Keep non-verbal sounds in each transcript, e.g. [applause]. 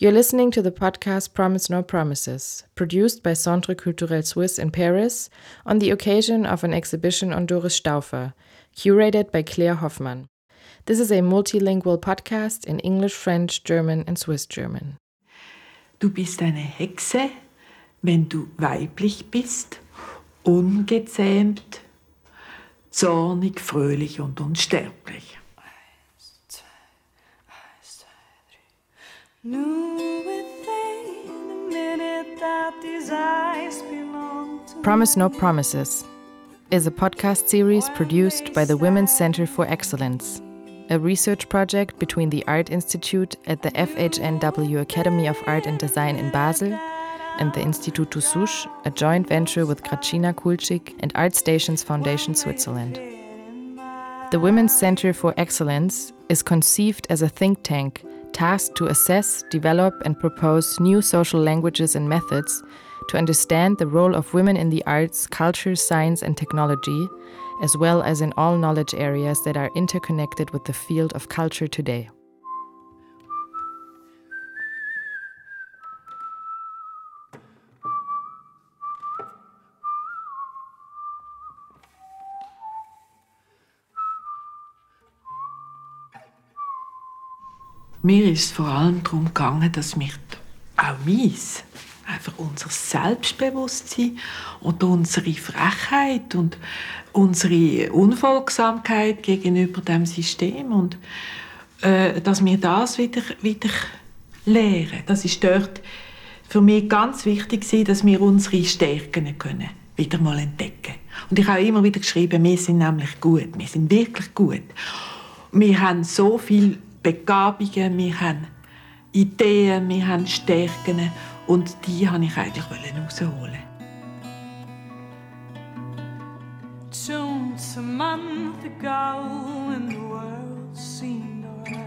You're listening to the podcast Promise No Promises, produced by Centre Culturel Suisse in Paris on the occasion of an exhibition on Doris Stauffer, curated by Claire Hoffmann. This is a multilingual podcast in English, French, German, and Swiss German. Du bist eine Hexe, wenn du weiblich bist, ungezähmt, zornig, fröhlich und unsterblich. Promise No Promises is a podcast series produced by the Women's Center for Excellence, a research project between the Art Institute at the FHNW Academy of Art and Design in Basel and the Instituto Susch, a joint venture with Grazyna Kulczyk and Art Stations Foundation Switzerland. The Women's Center for Excellence is conceived as a think tank tasked to assess, develop, and propose new social languages and methods to understand the role of women in the arts, culture, science, and technology, as well as in all knowledge areas that are interconnected with the field of culture today. Mir ist vor allem darum gegangen, dass wir auch meins, einfach unser Selbstbewusstsein und unsere Frechheit und unsere Unfolgsamkeit gegenüber dem System und äh, dass wir das wieder, wieder lehren. Das ist dort für mich ganz wichtig gewesen, dass wir unsere Stärken können wieder mal entdecken. Und ich habe immer wieder geschrieben, wir sind nämlich gut, wir sind wirklich gut. Wir haben so viel Begabungen, wir haben Ideen, wir haben Stärken und die wollte ich eigentlich rausholen. Just a month ago and the world seemed alright.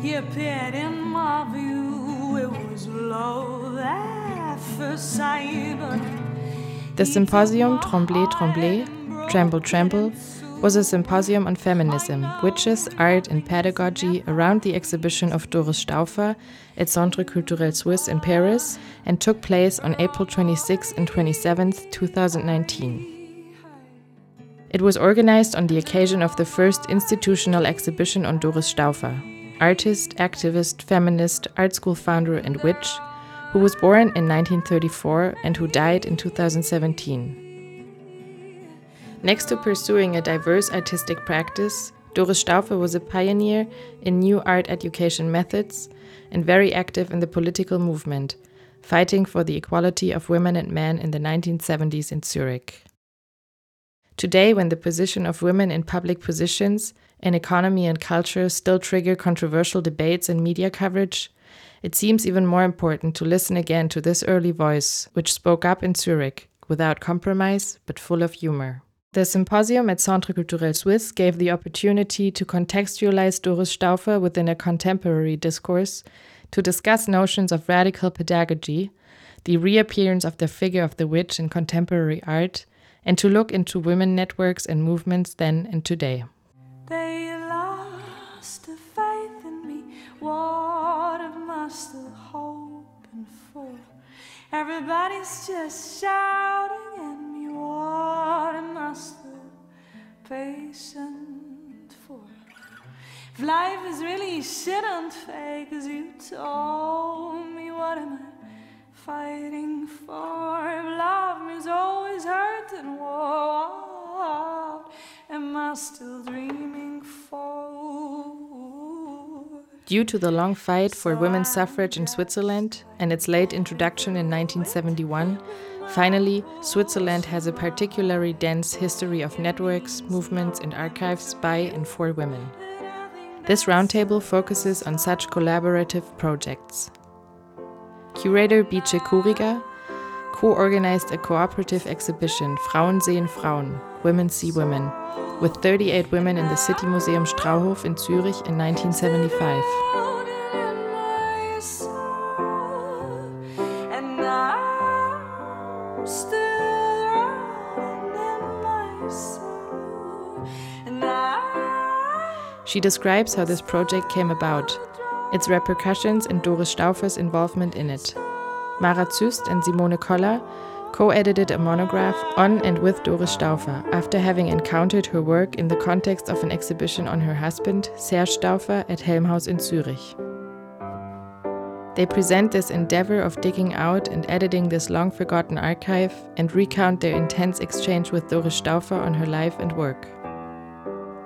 He appeared in my view, it was love at first sight. The symposium Tremblay Tremblay, Tremble Tremble was a symposium on feminism, witches, art, and pedagogy around the exhibition of Doris Stauffer at Centre Culturel Suisse in Paris and took place on April 26 and 27, 2019. It was organized on the occasion of the first institutional exhibition on Doris Stauffer, artist, activist, feminist, art school founder, and witch, who was born in 1934 and who died in 2017. Next to pursuing a diverse artistic practice, Doris Stauffer was a pioneer in new art education methods and very active in the political movement, fighting for the equality of women and men in the 1970s in Zurich. Today, when the position of women in public positions, in economy and culture still trigger controversial debates and media coverage, it seems even more important to listen again to this early voice, which spoke up in Zurich, without compromise but full of humor. The symposium at Centre Culturel Suisse gave the opportunity to contextualize Doris Stauffer within a contemporary discourse, to discuss notions of radical pedagogy, the reappearance of the figure of the witch in contemporary art, and to look into women networks and movements then and today. They lost the faith in me. What am I still hoping for? Everybody's just shouting at me. What am still patient for? If life is really shit and fake, as you told me, what am I fighting for? If love is always hurting, what am I still dreaming for? Due to the long fight for women's suffrage in Switzerland and its late introduction in 1971, finally, Switzerland has a particularly dense history of networks, movements, and archives by and for women. This roundtable focuses on such collaborative projects. Curator Bice Curiger co organized a cooperative exhibition, Frauen sehen Frauen, Women See Women, with 38 women in the City Museum Strauhof in Zurich in 1975. She describes how this project came about. its repercussions, and Doris Stauffer's involvement in it. Mara Züst and Simone Koller co edited a monograph on and with Doris Stauffer after having encountered her work in the context of an exhibition on her husband, Serge Stauffer, at Helmhaus in Zurich. They present this endeavor of digging out and editing this long forgotten archive and recount their intense exchange with Doris Stauffer on her life and work.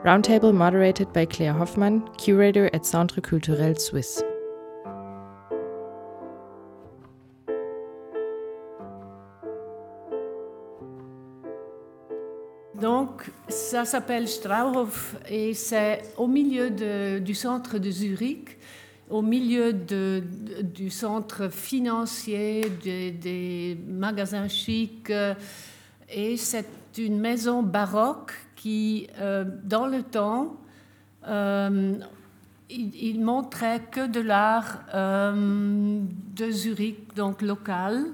Roundtable moderated by Claire Hoffmann, curator at Centre Culturel Suisse. Donc, ça s'appelle Strauhof et c'est au milieu du centre de Zurich, au milieu de, du centre financier, des magasins chics. Et c'est une maison baroque qui, euh, dans le temps, euh, il, montrait que de l'art euh, de Zurich, donc local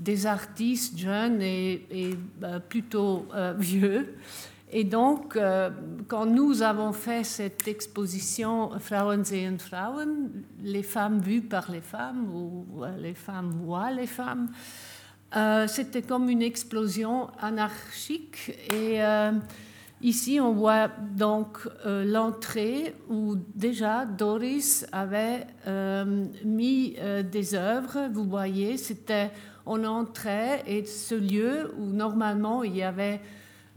des artistes jeunes et, plutôt vieux. Et donc, quand nous avons fait cette exposition Frauen sehen Frauen, les femmes vues par les femmes ou les femmes voient les femmes, c'était comme une explosion anarchique. Et ici, on voit donc euh, l'entrée où déjà Doris avait mis des œuvres. Vous voyez, c'était on entrait et ce lieu où normalement il y avait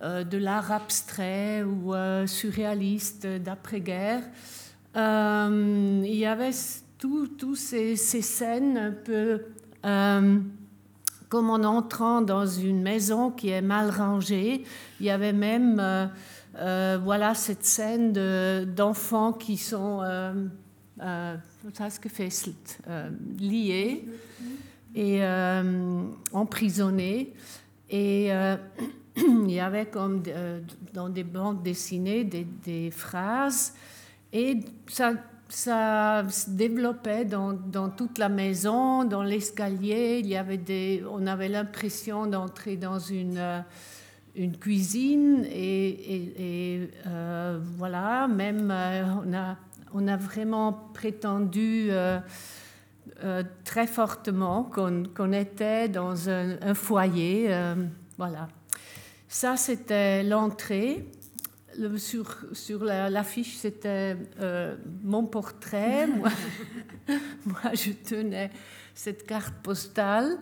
euh, de l'art abstrait ou euh, surréaliste d'après-guerre, euh, il y avait toutes ces, scènes un peu euh, comme en entrant dans une maison qui est mal rangée. Il y avait même euh, voilà cette scène d'enfants qui sont liés et euh, emprisonné. Et euh, [clears throat] il y avait comme dans des bandes dessinées des, des, phrases et ça, ça se développait dans, dans toute la maison, dans l'escalier. Il y avait des, on avait l'impression d'entrer dans une euh, une cuisine et, et, euh, voilà, même euh, on, a, on a vraiment prétendu très fortement qu'on qu était dans un, un foyer. Voilà. Ça, c'était l'entrée. Sur, sur l'affiche, la, c'était euh, mon portrait. [laughs] Moi, [laughs] moi, je tenais cette carte postale.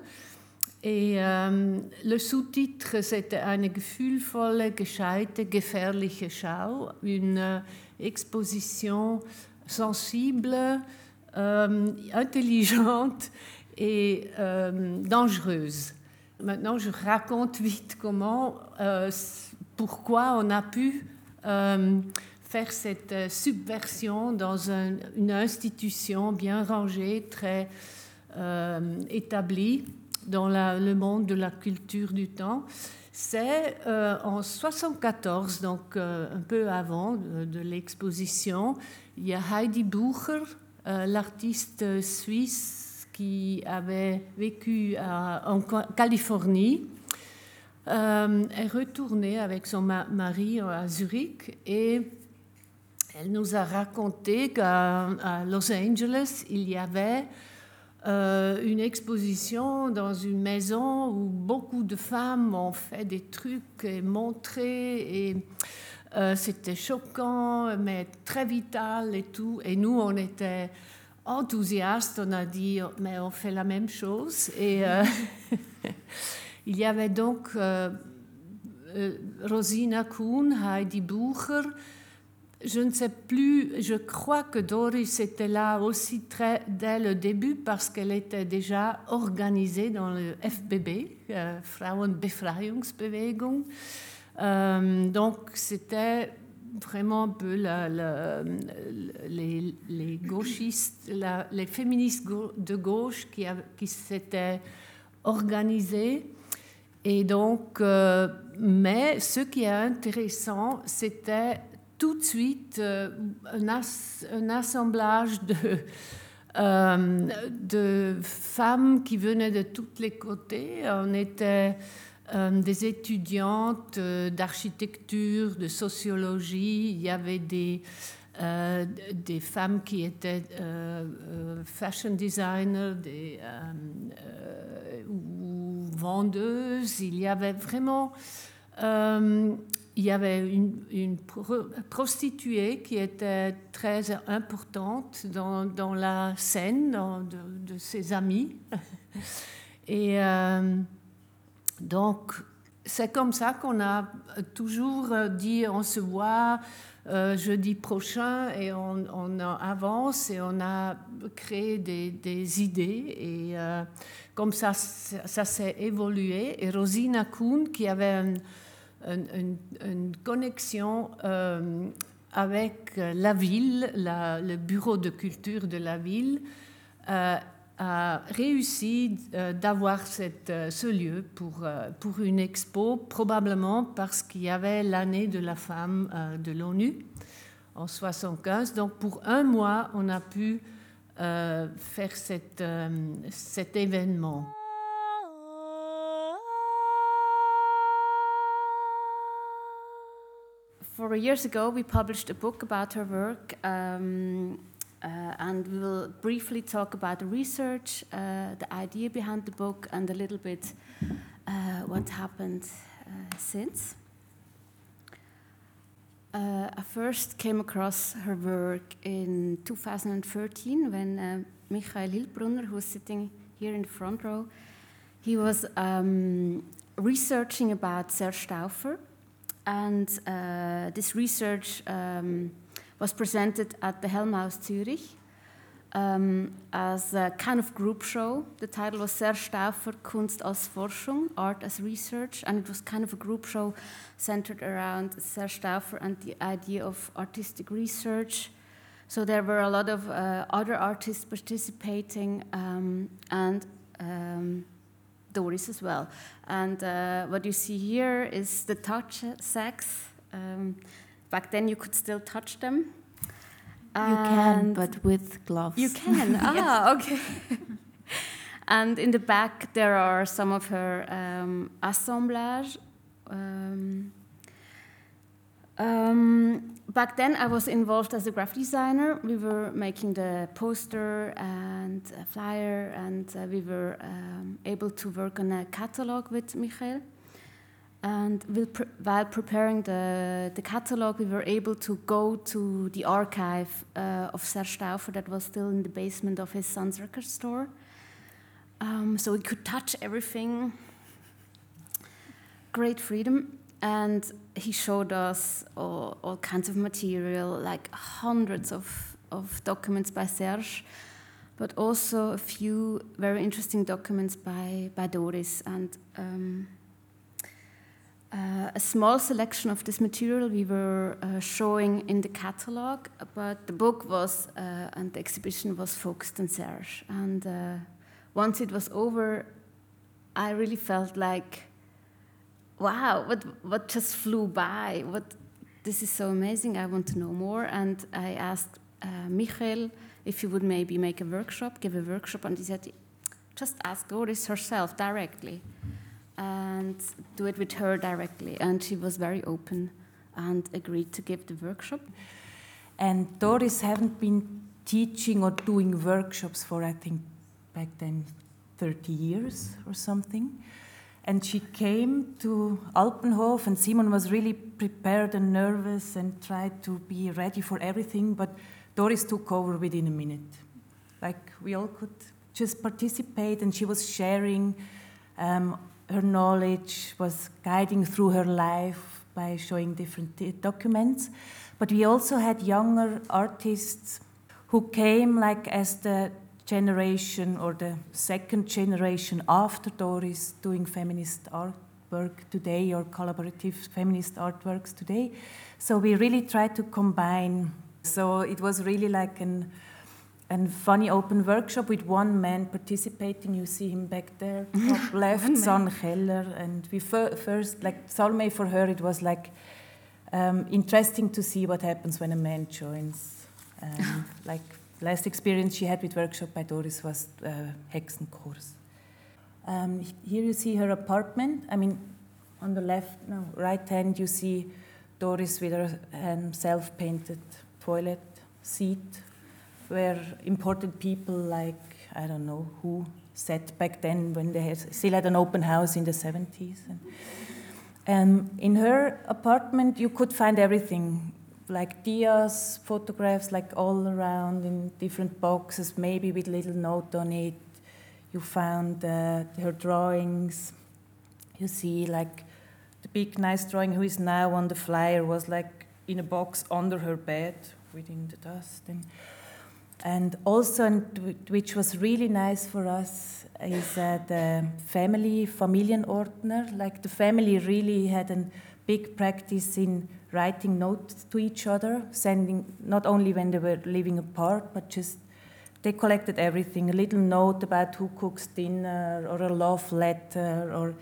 Et euh, le sous-titre, c'était Eine gefühlvolle, gescheite, gefährliche Schau, une euh, exposition sensible, euh, intelligente et dangereuse. Maintenant, je raconte vite comment, pourquoi on a pu euh, faire cette euh, subversion dans un, une institution bien rangée, très euh, établie dans le monde de la culture du temps. C'est en 74, donc un peu avant de, l'exposition, il y a Heidi Bucher, l'artiste suisse qui avait vécu en Californie euh, est retournée avec son ma mari à Zurich et elle nous a raconté qu'à Los Angeles, il y avait euh, une exposition dans une maison où beaucoup de femmes ont fait des trucs et montré et euh, c'était choquant, mais très vital et tout. Et nous, on était enthousiastes. On a dit, mais on fait la même chose. Et euh, [laughs] il y avait donc euh, euh, Rosina Kuhn, Heidi Bucher. Je ne sais plus, je crois que Doris était là aussi très dès le début parce qu'elle était déjà organisée dans le FBB, euh, Frauenbefreiungsbewegung. Euh, donc c'était vraiment un peu les, gauchistes, les féministes de gauche qui, qui s'étaient organisés. Et donc, euh, mais ce qui est intéressant, c'était tout de suite euh, un, as, un, assemblage de, euh, de femmes qui venaient de tous les côtés. On était des étudiantes d'architecture, de sociologie, il y avait des, euh, des femmes qui étaient euh, euh, fashion designers des, ou vendeuses. Il y avait vraiment il y avait une, prostituée qui était très importante dans, dans la scène de, de, ses amis. [laughs] Et donc, c'est comme ça qu'on a toujours dit on se voit euh, jeudi prochain et on, avance et on a créé des, idées et euh, comme ça, ça, s'est évolué. Et Rosina Kuhn, qui avait une, connexion euh, avec la ville, le bureau de culture de la ville, a réussi euh, d'avoir euh, ce lieu pour, euh, pour une expo, probablement parce qu'il y avait l'année de la femme de l'ONU en 75. Donc pour un mois, on a pu faire cet événement. Four years ago, we published a book about her work. Um, and we will briefly talk about the research, uh, the idea behind the book, and a little bit uh, what happened uh, since. Uh, I first came across her work in 2013 when uh, Michael Hiltbrunner, who's sitting here in the front row, he was um, researching about Serge Stauffer, and this research. Um, was presented at the Helmhaus Zürich um, as a kind of group show. The title was Serge Stauffer Kunst als Forschung, Art as Research, and it was kind of a group show centered around Serge Stauffer and the idea of artistic research. So there were a lot of uh, other artists participating um, and um, Doris as well. And uh, what you see here is the touch sex. Um, Back then, you could still touch them. You can, but with gloves. You can. [laughs] ah, okay. [laughs] and in the back, there are some of her um, assemblage. Um, um, back then, I was involved as a graphic designer. We were making the poster and flyer, and uh, we were um, able to work on a catalog with Michael. And while preparing the, the catalog, we were able to go to the archive uh, of Serge Stauffer that was still in the basement of his son's record store. Um, so we could touch everything. Great freedom. And he showed us all, all kinds of material, like hundreds of, of documents by Serge, but also a few very interesting documents by, by Doris. And um, uh, a small selection of this material we were uh, showing in the catalog, but the book was uh, and the exhibition was focused on Serge. And uh, once it was over, I really felt like, wow, what what just flew by? What this is so amazing! I want to know more. And I asked uh, Michael if he would maybe make a workshop, give a workshop, and he said, just ask Doris herself directly and do it with her directly. And she was very open and agreed to give the workshop. And Doris hadn't been teaching or doing workshops for, I think, back then 30 years or something. And she came to Alpenhof, and Simon was really prepared and nervous and tried to be ready for everything. But Doris took over within a minute. Like we all could just participate, and she was sharing um, her knowledge was guiding through her life by showing different documents. But we also had younger artists who came like as the generation or the second generation after Doris doing feminist artwork today or collaborative feminist artworks today. So we really tried to combine. So it was really like an and funny open workshop with one man participating. You see him back there, [laughs] top left, Son Keller. And we first, like Salme, for her, it was like um, interesting to see what happens when a man joins. Um, [laughs] like last experience she had with workshop by Doris was uh, Hexenkurs. Um, here you see her apartment. I mean, on the left, no, right hand, you see Doris with her um, self-painted toilet seat where important people like, I don't know who, sat back then when they had, still had an open house in the 70s. And, um, in her apartment, you could find everything like Dia's photographs, like all around in different boxes, maybe with little note on it. You found uh, her drawings. You see, like the big, nice drawing who is now on the flyer was like in a box under her bed within the dust. And, and also, which was really nice for us, is uh, the family, Familienordner. Like the family really had a big practice in writing notes to each other, sending not only when they were living apart, but just they collected everything a little note about who cooks dinner, or a love letter, or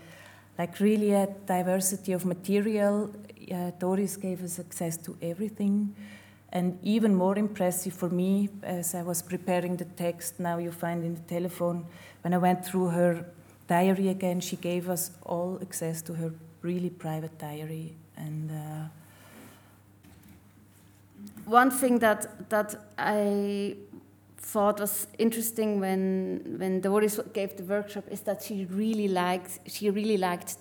like really a diversity of material. Uh, Doris gave us access to everything. And even more impressive for me, as I was preparing the text, now you find in the telephone, when I went through her diary again, she gave us all access to her really private diary. And uh, one thing that that I thought was interesting when when Doris gave the workshop is that she really liked she really liked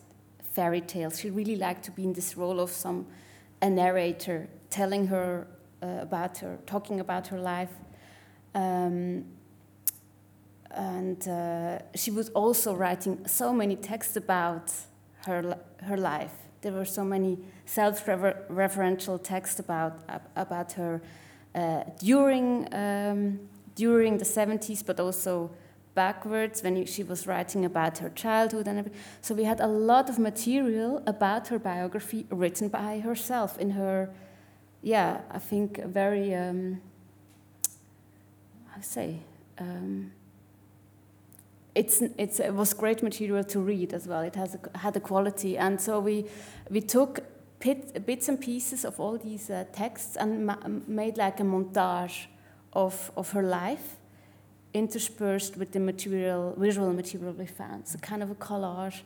fairy tales. She really liked to be in this role of some a narrator telling her about her, talking about her life. Um, and uh, she was also writing so many texts about her, her life. There were so many self-referential texts about, about her uh, during, um, during the 70s, but also backwards when she was writing about her childhood and everything. So we had a lot of material about her biography written by herself in her yeah, I think a very, um, I say, um, it's, it's, it was great material to read as well. It has a, had a quality. And so we, we took pit, bits and pieces of all these uh, texts and made like a montage of, of her life interspersed with the material, visual material we found. So kind of a collage.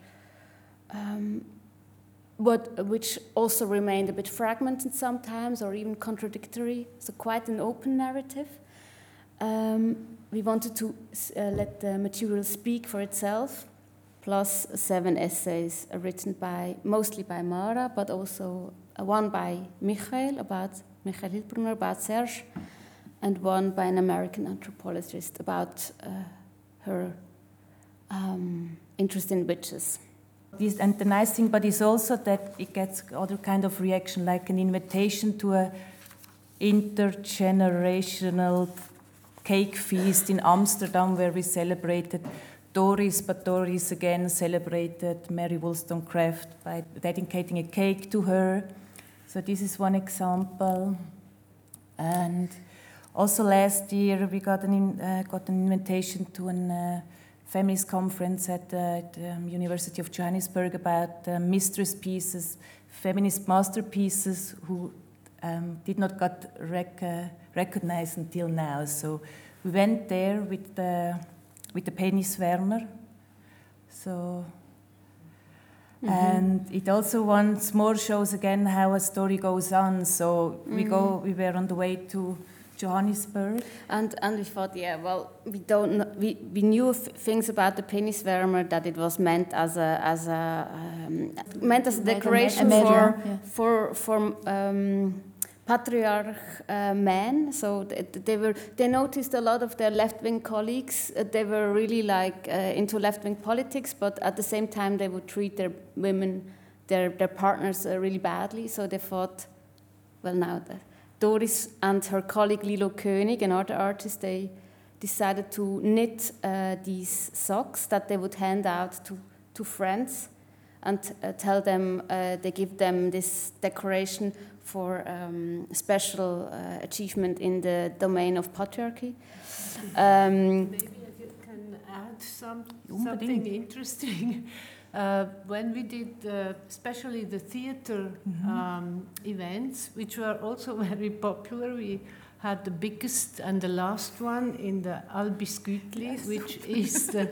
Um, which also remained a bit fragmented sometimes or even contradictory, so quite an open narrative. Um, we wanted to uh, let the material speak for itself, plus seven essays written by mostly by Mara, but also uh, one by Michael about Michael Hiltbrunner about Serge, and one by an American anthropologist about uh, her um, interest in witches. This, and the nice thing, but is also that it gets other kind of reaction, like an invitation to a intergenerational cake feast in Amsterdam, where we celebrated Doris, but Doris again celebrated Mary Wollstonecraft by dedicating a cake to her. So this is one example. And also last year we got an, in, uh, got an invitation to an uh, feminist conference at the, um, University of Johannesburg about uh, mistress pieces, feminist masterpieces who um, did not get rec uh, recognized until now. So we went there with the with the Peniswärmer. So. Mm -hmm. And it also once more shows again how a story goes on. So mm -hmm. we go. We were on the way to Johannesburg. And and we thought, yeah, well, we don't know, we we knew things about the Peniswärmer that it was meant as a as a um, meant as a decoration a for, yeah. for for um, patriarch uh, men. So they, they, were they noticed a lot of their left wing colleagues. Uh, they were really like uh, into left wing politics, but at the same time they would treat their women, their their partners uh, really badly. So they thought, well, now that Doris and her colleague Lilo König, another artist, they decided to knit uh, these socks that they would hand out to, to friends and uh, tell them uh, they give them this decoration for um, special uh, achievement in the domain of patriarchy. [laughs] Um, Maybe I can add some, something interesting. Uh, when we did uh, especially the theater mm-hmm. um, events, which were also [laughs] very popular, we had the biggest and the last one in the Albisgüetli, which [laughs] is the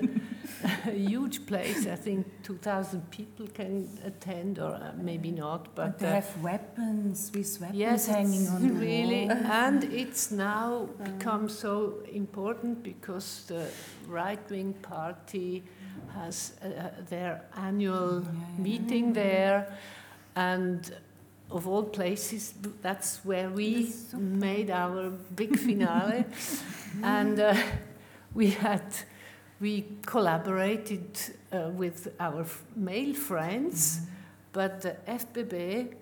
a [laughs] huge place. I think 2,000 people can attend, or uh, maybe not. But, they uh, have weapons, with weapons yes, hanging on the really, wall. and it's now become so important because the right-wing party has uh, their annual Yeah, yeah. meeting there, and of all places, that's where we That's so made our big [laughs] finale, and uh, we had we collaborated uh, with our male friends, but the FBB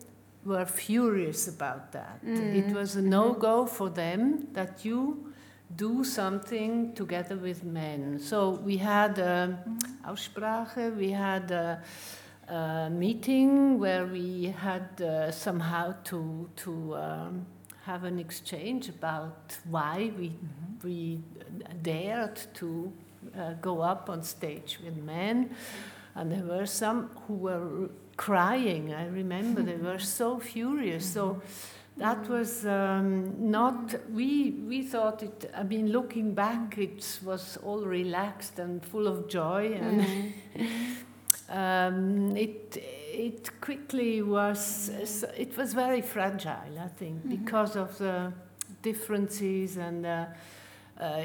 were furious about that. It was a no-go for them that you do something together with men. So we had a Aussprache, we had a, a meeting where we had uh, somehow to to um, have an exchange about why we we dared to uh, go up on stage with men, and there were some who were crying. I remember they were so furious. So that was um, not. We we thought it. I mean, looking back, it was all relaxed and full of joy, and [laughs] um, it it quickly was. It was very fragile, I think, because of the differences and. Uh, uh,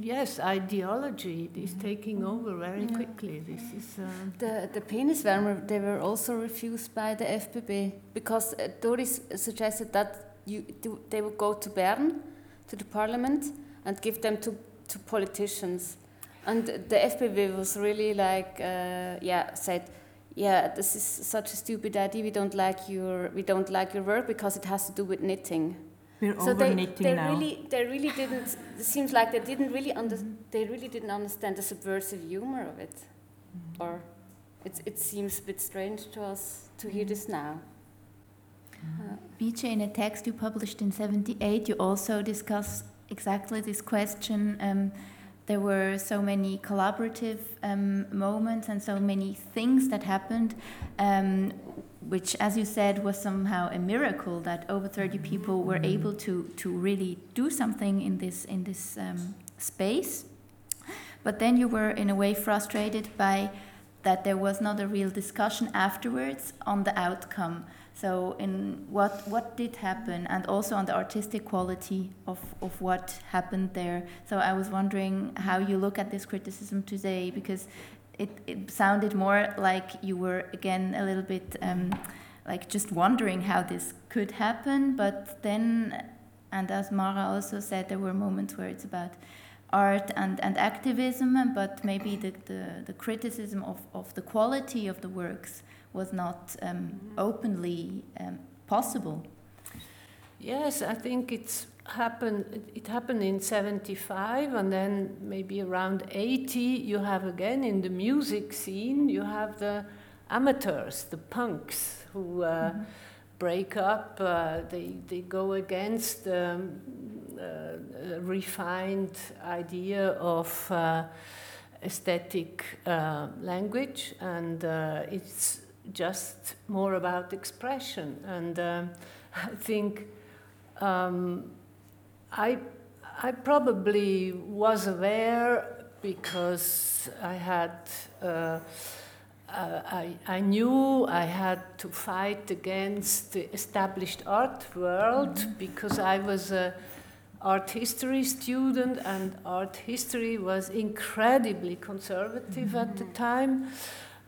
yes, ideology is taking over very quickly. This is uh, The, the peniswärmer, they were also refused by the FBB because uh, Doris suggested that you, they would go to Bern, to the parliament, and give them to, to politicians. And the FBB was really like, uh, yeah, said, yeah, this is such a stupid idea. We don't like your, we don't like your work because it has to do with knitting. We're So over they, they now. really, they really didn't. It seems like they didn't really under, They really didn't understand the subversive humor of it, or it, it seems a bit strange to us to hear this now. Uh, BJ, in a text you published in 78, you also discuss exactly this question. Um, there were so many collaborative um, moments and so many things that happened, um, which, as you said, was somehow a miracle that over 30 people were able to, to really do something in this, in this um, space. But then you were, in a way, frustrated by that there was not a real discussion afterwards on the outcome. So, in what what did happen, and also on the artistic quality of, of what happened there. So, I was wondering how you look at this criticism today, because it, it sounded more like you were again a little bit um, like just wondering how this could happen. But then, and as Mara also said, there were moments where it's about art and, and activism, but maybe the, the, the criticism of, of the quality of the works was not um, openly um, possible. Yes, I think it's happened. it- happened in '75, and then maybe around '80, you have again in the music scene, you have the amateurs, the punks, who uh, break up. Uh, they they go against the um, uh, refined idea of. Uh, aesthetic uh, language, and uh, it's just more about expression. And [laughs] I think um, I, I probably was aware because I had. Uh, uh, I, I knew I had to fight against the established art world because I was a art history student and art history was incredibly conservative at the time.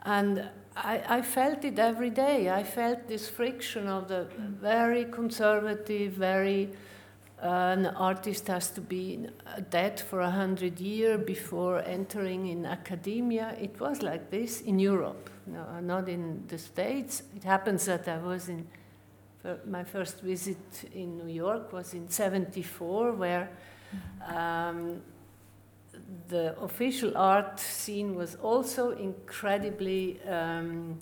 And I, I felt it every day. I felt this friction of the very conservative very an artist has to be dead for a hundred years before entering in academia. It was like this in europe no, not in the states. It happens that i was in my first visit in New York was in 74, where um, the official art scene was also incredibly um,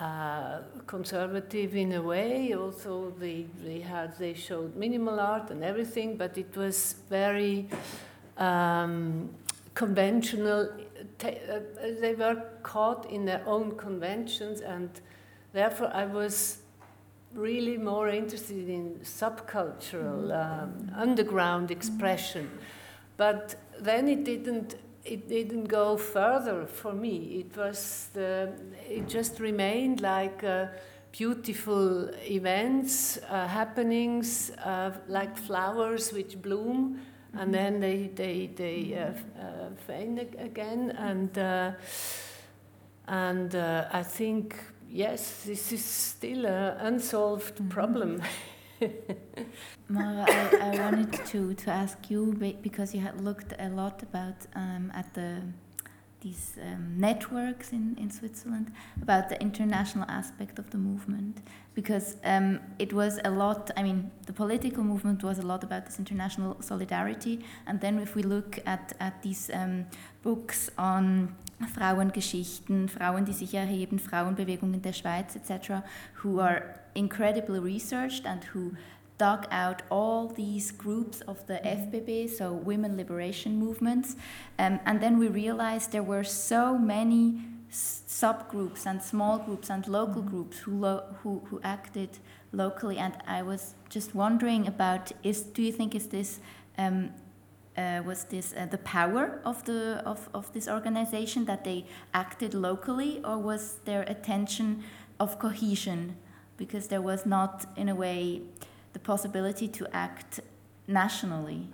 uh, conservative in a way. Also, they, they had they showed minimal art and everything, but it was very um, conventional. Uh, they were caught in their own conventions, and therefore I was really more interested in subcultural, um, underground expression. But then it didn't it didn't go further for me. It was the, it just remained like uh, beautiful events, uh, happenings, uh, like flowers which bloom, mm-hmm. and then they they they uh, uh, fade again. And uh, and I think yes, this is still an unsolved mm-hmm. problem. [laughs] [laughs] Mara, I, I, wanted to, to ask you because you had looked a lot about um, at the these um, networks in, in Switzerland about the international aspect of the movement. Because um, it was a lot I mean the political movement was a lot about this international solidarity. And then if we look at, at these um, books on Frauengeschichten, Frauen, die sich erheben, Frauenbewegungen der Schweiz etc., who are incredibly researched and who dug out all these groups of the FBB, so women liberation movements, um, and then we realized there were so many subgroups and small groups and local mm-hmm. groups who, lo- who, who acted locally, and I was just wondering about is do you think is this um, uh, was this uh, the power of the of, of this organization that they acted locally, or was there a tension of cohesion because there was not in a way the possibility to act nationally.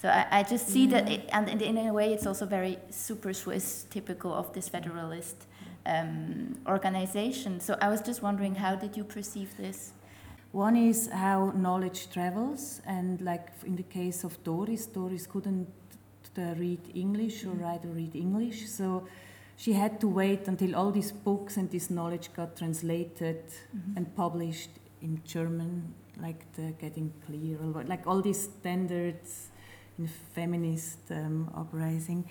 So I, I just see that, it, and in, in, a way, it's also very super Swiss, typical of this federalist um, organization. So I was just wondering, how did you perceive this? One is how knowledge travels, and like in the case of Doris, Doris couldn't read English or write or read English, so she had to wait until all these books and this knowledge got translated mm-hmm. and published in German, like the Getting Clear, like all these standards in feminist um, uprising.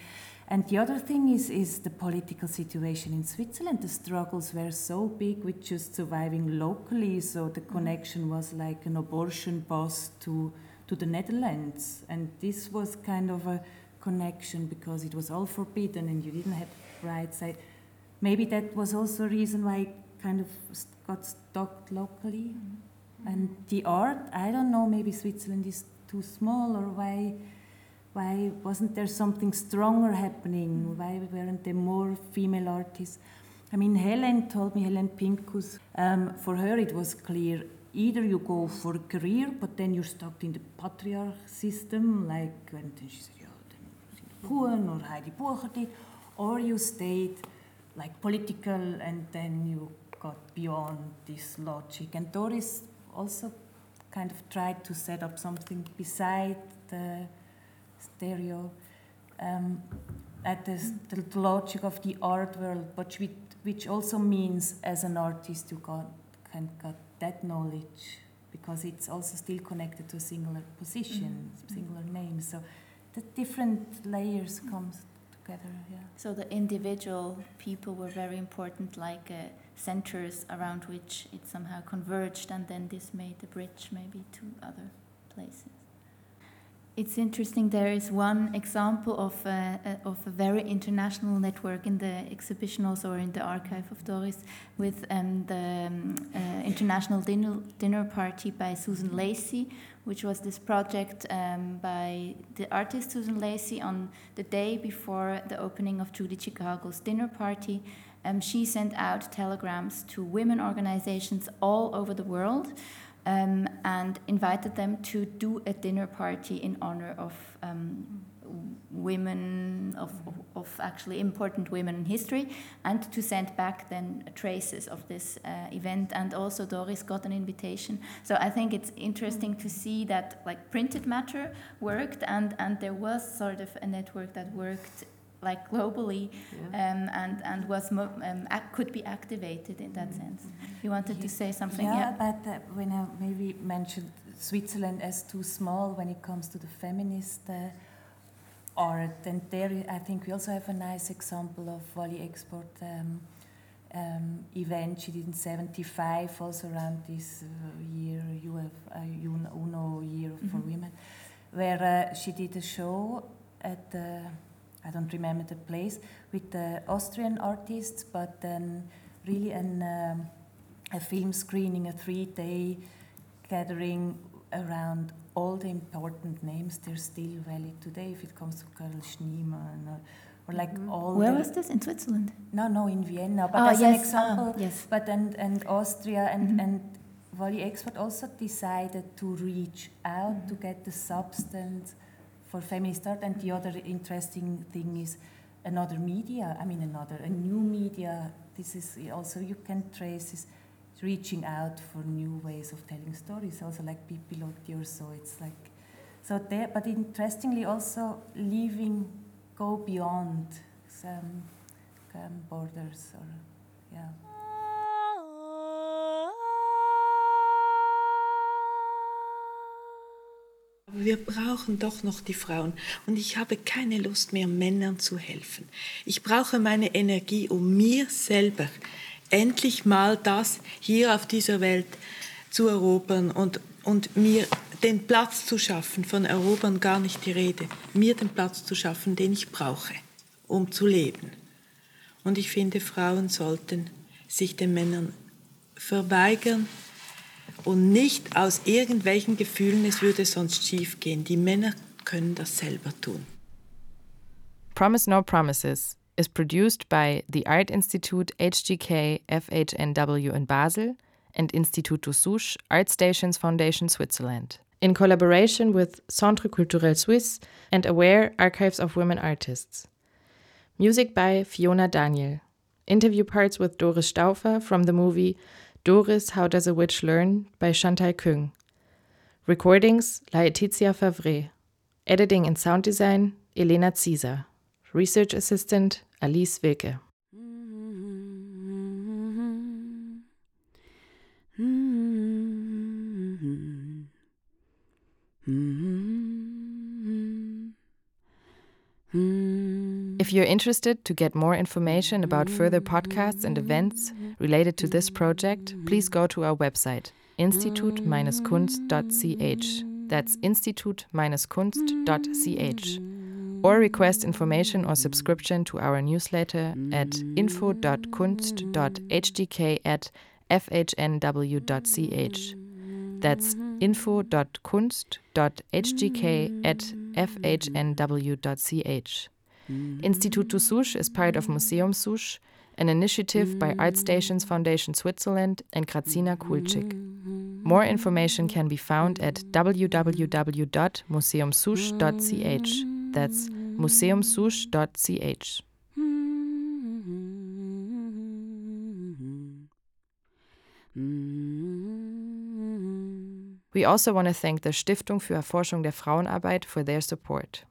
And the other thing is, is the political situation in Switzerland. The struggles were so big with just surviving locally, so the mm-hmm. connection was like an abortion bus to, to the Netherlands. And this was kind of a connection because it was all forbidden and you didn't have right side. Maybe that was also a reason why I kind of got stuck locally. Mm-hmm. And the art, I don't know, maybe Switzerland is too small or why why wasn't there something stronger happening? Why weren't there more female artists? I mean, Helen told me, Helen Pinkus, um, for her it was clear either you go for a career, but then you're stuck in the patriarch system, like, and then she said, yeah, then Kuhn or Heidi Bucher did, or you stayed like political and then you got beyond this logic. And Doris also kind of tried to set up something beside the stereo um, at the, the, logic of the art world, but which, which also means as an artist you got, can got that knowledge because it's also still connected to a singular position, mm-hmm. singular name. So the different layers comes together. Yeah. So the individual people were very important, like uh, centers around which it somehow converged, and then this made the bridge maybe to other places. It's interesting. There is one example of a, of a very international network in the exhibition, also or in the archive of Doris, with um, the um, uh, international dinner, dinner party by Suzanne Lacy, which was this project um, by the artist Suzanne Lacy on the day before the opening of Judy Chicago's dinner party. Um, she sent out telegrams to women organizations all over the world um, and invited them to do a dinner party in honor of um, women of, of actually important women in history and to send back then traces of this uh, event. And also Doris got an invitation. So I think it's interesting to see that like printed matter worked and and there was sort of a network that worked like globally yeah. um, and and was um, could be activated in that mm -hmm. sense you wanted yeah. to say something yeah, yeah. but uh, when I maybe mentioned Switzerland as too small when it comes to the feminist uh, art. And there, I think we also have a nice example of Valie Export um, um, event she did in 75, also around this uh, year, UF, uh, UNO year mm-hmm. for women, where uh, she did a show at the, I don't remember the place, with the Austrian artists, but then really an, um, a film screening, a three-day gathering around all the important names, they're still valid today if it comes to Carolee Schneemann or, or like Mm-hmm. all. Where the, was this in Switzerland? No, no, in Vienna. But Ah, as an yes, ah, example, yes. but and and Austria and Mhm. and Valie Export also decided to reach out to get the substance for feminist art. And the other interesting thing is another media. I mean, another a new media. This is also you can trace is reaching out for new ways of telling stories. Also like Pipilotti or so. It's like so there. But interestingly, also leaving go beyond some um, borders or yeah. Wir brauchen doch noch die Frauen. Und ich habe keine Lust mehr, Männern zu helfen. Ich brauche meine Energie, um mir selber endlich mal das hier auf dieser Welt zu erobern und, und mir den Platz zu schaffen, von erobern gar nicht die Rede, mir den Platz zu schaffen, den ich brauche, um zu leben. Und ich finde, Frauen sollten sich den Männern verweigern, und nicht aus irgendwelchen Gefühlen, es würde sonst schief gehen. Die Männer können das selber tun. Promise No Promises is produced by the Art Institute HGK FHNW in Basel and Instituto Souche Art Stations Foundation Switzerland, in collaboration with Centre Culturel Suisse and Aware Archives of Women Artists. Music by Fiona Daniel. Interview parts with Doris Stauffer from the movie Doris, How Does a Witch Learn by Chantal Küng. Recordings Laetitia Favre. Editing and sound design Elena Zieser. Research assistant Alice Wilke. If you're interested to get more information about further podcasts and events related to this project, please go to our website, institut-kunst.ch. That's institut-kunst.ch. Or request information or subscription to our newsletter at info.kunst.hgk at fhnw.ch. That's info.kunst.hgk at fhnw.ch. Instituto Susch is part of Museum Susch, an initiative by Art Stations Foundation Switzerland and Grazyna Kulczyk. More information can be found at www.museumsusch.ch. That's museumsusch.ch. We also want to thank the Stiftung für Erforschung der Frauenarbeit for their support.